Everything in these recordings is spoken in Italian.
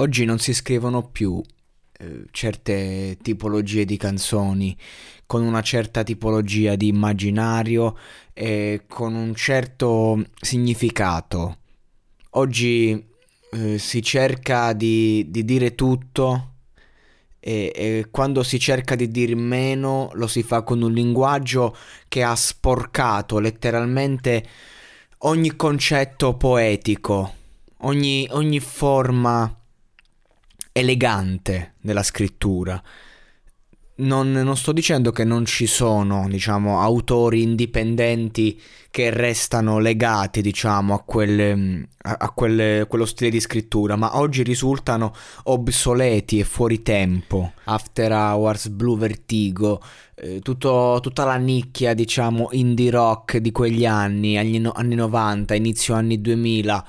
Oggi non si scrivono più eh, certe tipologie di canzoni con una certa tipologia di immaginario e con un certo significato. Oggi eh, si cerca di, di dire tutto e, e, quando si cerca di dire meno lo si fa con un linguaggio che ha sporcato letteralmente ogni concetto poetico, ogni, ogni forma elegante della scrittura. Non, non, sto dicendo che non ci sono, diciamo, autori indipendenti che restano legati, diciamo, a, quel, a, a quel, quello stile di scrittura, ma oggi risultano obsoleti e fuori tempo. After Hours, Blue Vertigo, eh, tutto, tutta la nicchia, diciamo, indie rock di quegli anni, anni, anni 90, inizio anni 2000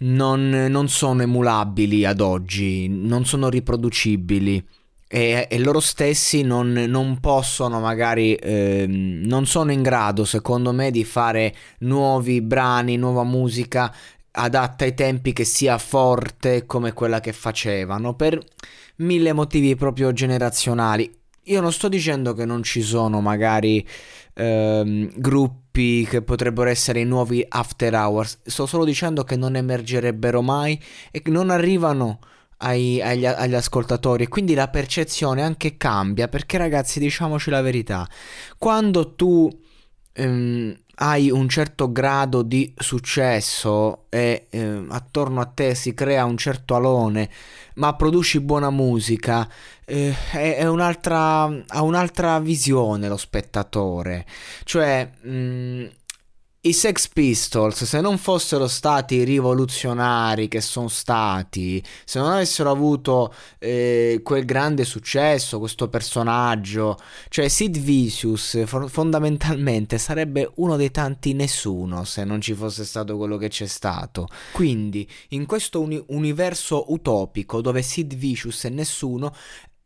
non, non sono emulabili ad oggi, non sono riproducibili. E, e, loro stessi non, non possono magari eh, non sono in grado secondo me di fare nuovi brani nuova musica adatta ai tempi che sia forte come quella che facevano per mille motivi proprio generazionali io non sto dicendo che non ci sono magari ehm, gruppi che potrebbero essere i nuovi after hours, sto solo dicendo che non emergerebbero mai e che non arrivano ai, agli, agli, ascoltatori. E quindi la percezione anche cambia perché ragazzi diciamoci la verità, quando tu ehm, hai un certo grado di successo e eh, attorno a te si crea un certo alone, ma produci buona musica, eh, è, è un'altra, ha un'altra visione lo spettatore. Cioè, mh, i Sex Pistols, se non fossero stati rivoluzionari che sono stati, se non avessero avuto eh, quel grande successo, questo personaggio, cioè Sid Vicious fondamentalmente sarebbe uno dei tanti nessuno se non ci fosse stato quello che c'è stato. Quindi, in questo uni- universo utopico dove Sid Vicious è nessuno,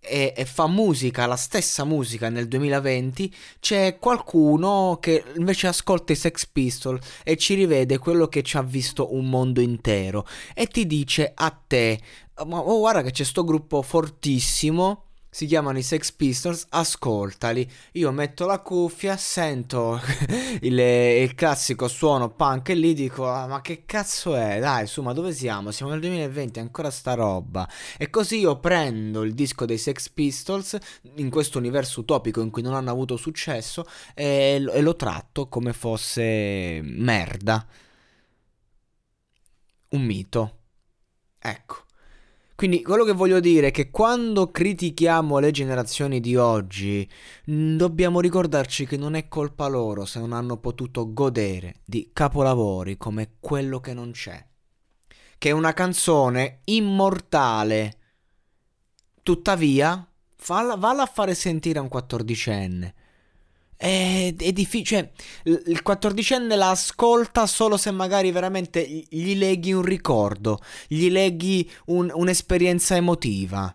e, e, fa musica, la stessa musica nel 2020, c'è qualcuno che invece ascolta i Sex Pistols e ci rivede quello che ci ha visto un mondo intero. E ti dice a te, ma oh, guarda che c'è sto gruppo fortissimo si chiamano i Sex Pistols, ascoltali. Io metto la cuffia, sento il, il, classico suono punk e lì dico: ah, Ma che cazzo è? Dai, su, ma dove siamo? Siamo nel 2020, ancora sta roba. E così io prendo il disco dei Sex Pistols in questo universo utopico in cui non hanno avuto successo e, e lo tratto come fosse merda. Un mito. Ecco. Quindi quello che voglio dire è che quando critichiamo le generazioni di oggi, dobbiamo ricordarci che non è colpa loro se non hanno potuto godere di capolavori come quello che non c'è. Che è una canzone immortale. Tuttavia, falla, valla a fare sentire a un quattordicenne è, è difficile. Cioè, il quattordicenne la ascolta solo se magari veramente gli leghi un ricordo, gli leghi un, un'esperienza emotiva.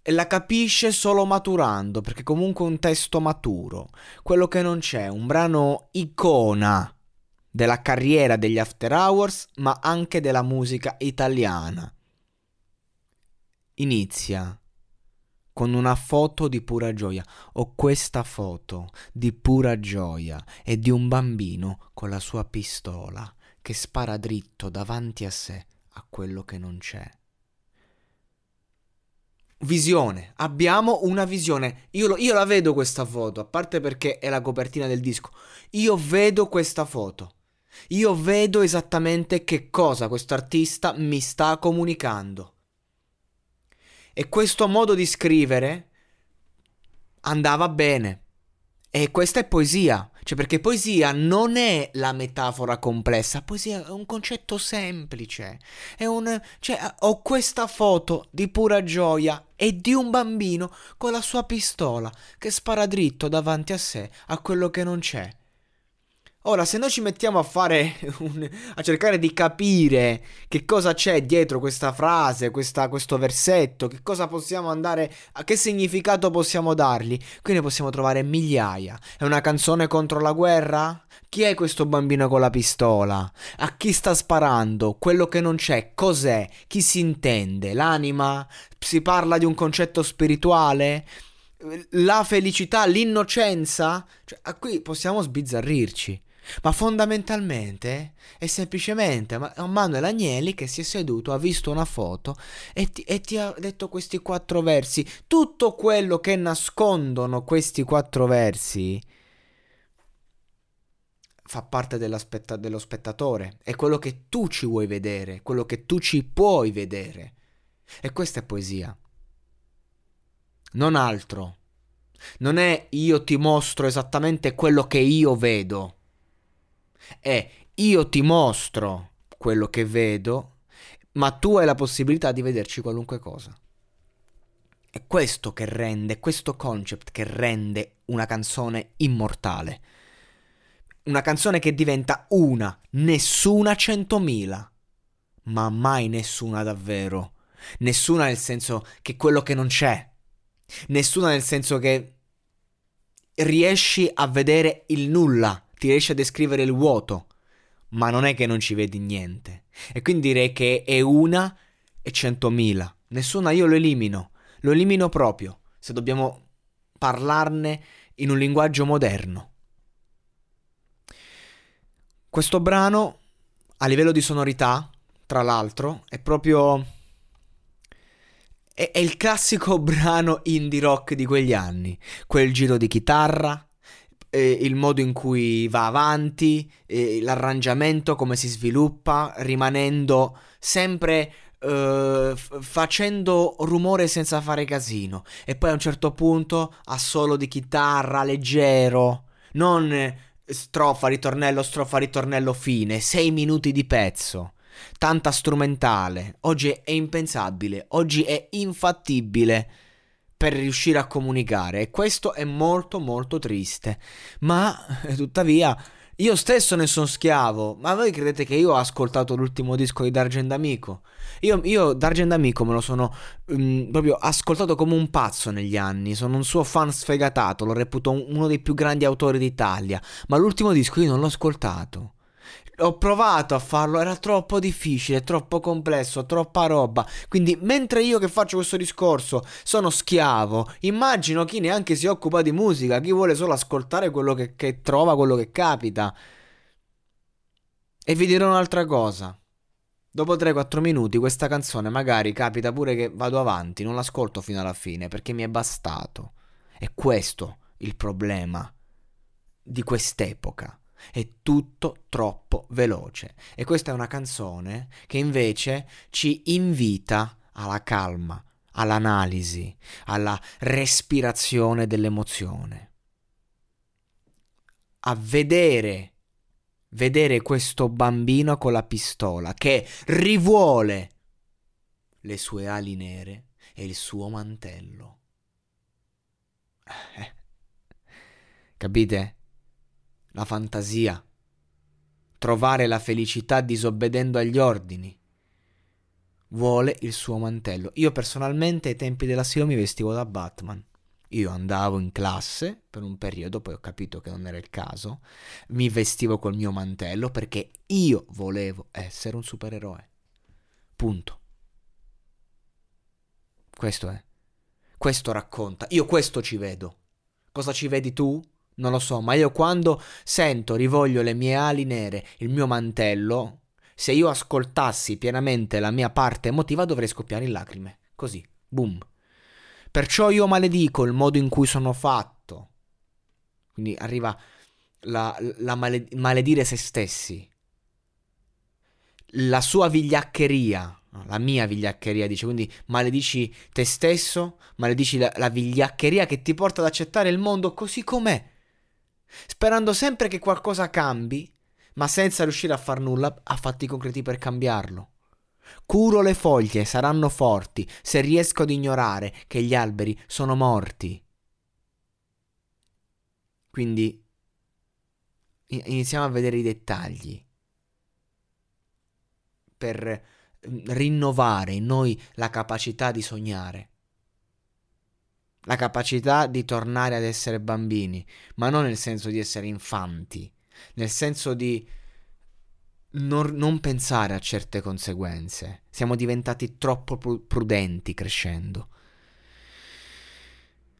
E la capisce solo maturando, perché comunque è un testo maturo. Quello che non c'è, un brano icona della carriera degli After Hours, ma anche della musica italiana. Inizia con una foto di pura gioia. Ho questa foto di pura gioia e di un bambino con la sua pistola che spara dritto davanti a sé a quello che non c'è. visione, abbiamo una visione. Io, lo, io, la vedo questa foto, a parte perché è la copertina del disco. Io vedo questa foto. Io vedo esattamente che cosa questo artista mi sta comunicando. E questo modo di scrivere andava bene. E questa è poesia. Cioè, perché poesia non è la metafora complessa, poesia è un concetto semplice. È un. Cioè, ho questa foto di pura gioia e di un bambino con la sua pistola che spara dritto davanti a sé a quello che non c'è. Ora, se noi ci mettiamo a fare un, a cercare di capire che cosa c'è dietro questa frase, questa, questo versetto, che cosa possiamo andare, a che significato possiamo dargli, qui ne possiamo trovare migliaia. È una canzone contro la guerra? Chi è questo bambino con la pistola? A chi sta sparando? Quello che non c'è, cos'è? Chi si intende? L'anima? Si parla di un concetto spirituale? La felicità, l'innocenza? Cioè, qui possiamo sbizzarrirci. Ma fondamentalmente è semplicemente Manuel Agnelli che si è seduto, ha visto una foto e ti, e ti, ha detto questi quattro versi. Tutto quello che nascondono questi quattro versi fa parte dello spettatore, è quello che tu ci vuoi vedere, quello che tu ci puoi vedere. E questa è poesia. Non altro. Non è io ti mostro esattamente quello che io vedo è io ti mostro quello che vedo, ma tu hai la possibilità di vederci qualunque cosa. È questo che rende, questo concept che rende una canzone immortale. Una canzone che diventa una, nessuna centomila, ma mai nessuna davvero. Nessuna nel senso che quello che non c'è. Nessuna nel senso che riesci a vedere il nulla ti riesci a descrivere il vuoto, ma non è che non ci vedi niente. E quindi direi che è una e centomila. Nessuna io lo elimino, lo elimino proprio, se dobbiamo parlarne in un linguaggio moderno. Questo brano, a livello di sonorità, tra l'altro, è proprio... È il classico brano indie rock di quegli anni. Quel giro di chitarra, eh, il modo in cui va avanti, eh, l'arrangiamento, come si sviluppa, rimanendo sempre Uh, f- facendo rumore senza fare casino. E poi a un certo punto a solo di chitarra leggero. Non strofa ritornello strofa ritornello fine. Sei minuti di pezzo. Tanta strumentale. Oggi è impensabile. Oggi è infattibile per riuscire a comunicare e questo è molto molto triste. Ma tuttavia io stesso ne sono schiavo. Ma voi credete che io ho ascoltato l'ultimo disco di D'Argent Amico? Io, io D'Argent Amico me lo sono um, proprio ascoltato come un pazzo negli anni. Sono un suo fan sfegatato, lo reputo uno dei più grandi autori d'Italia. Ma l'ultimo disco io non l'ho ascoltato. Ho provato a farlo, era troppo difficile, troppo complesso, troppa roba. Quindi, mentre io che faccio questo discorso sono schiavo, immagino chi neanche si occupa di musica, chi vuole solo ascoltare quello che, che trova, quello che capita. E vi dirò un'altra cosa. Dopo 3-4 minuti questa canzone magari capita pure che vado avanti, non l'ascolto fino alla fine perché mi è bastato. È questo il problema di quest'epoca. È tutto troppo veloce. E questa è una canzone che invece ci invita alla calma, all'analisi, alla respirazione dell'emozione. A vedere, vedere questo bambino con la pistola che rivuole le sue ali nere e il suo mantello. Capite? La fantasia, trovare la felicità disobbedendo agli ordini. Vuole il suo mantello. Io personalmente ai tempi dell'asilo mi vestivo da Batman. Io andavo in classe per un periodo, poi ho capito che non era il caso, mi vestivo col mio mantello perché io volevo essere un supereroe. Punto. Questo è. Questo racconta. Io questo ci vedo. Cosa ci vedi tu? Non lo so, ma io quando sento, rivoglio le mie ali nere, il mio mantello, se io ascoltassi pienamente la mia parte emotiva dovrei scoppiare in lacrime. Così, boom. Perciò io maledico il modo in cui sono fatto. Quindi arriva la, la male, maledire se stessi. La sua vigliaccheria, la mia vigliaccheria dice, quindi maledici te stesso, maledici la, la vigliaccheria che ti porta ad accettare il mondo così com'è, sperando sempre che qualcosa cambi, ma senza riuscire a far nulla a fatti concreti per cambiarlo. Curo le foglie, saranno forti, se riesco ad ignorare che gli alberi sono morti. Quindi iniziamo a vedere i dettagli per mm, rinnovare in noi la capacità di sognare, la capacità di tornare ad essere bambini, ma non nel senso di essere infanti, nel senso di non, non pensare a certe conseguenze. Siamo diventati troppo prudenti crescendo.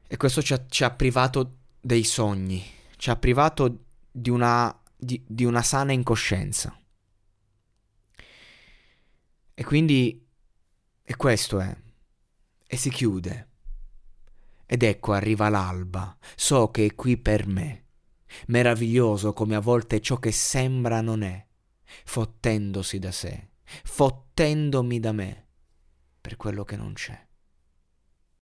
E questo ci ha, ci ha privato dei sogni, ci ha privato di una, di, di una sana incoscienza. E quindi, e questo è, e si chiude. Ed ecco arriva l'alba, so che è qui per me. Meraviglioso come a volte ciò che sembra non è, fottendosi da sé, fottendomi da me, per quello che non c'è.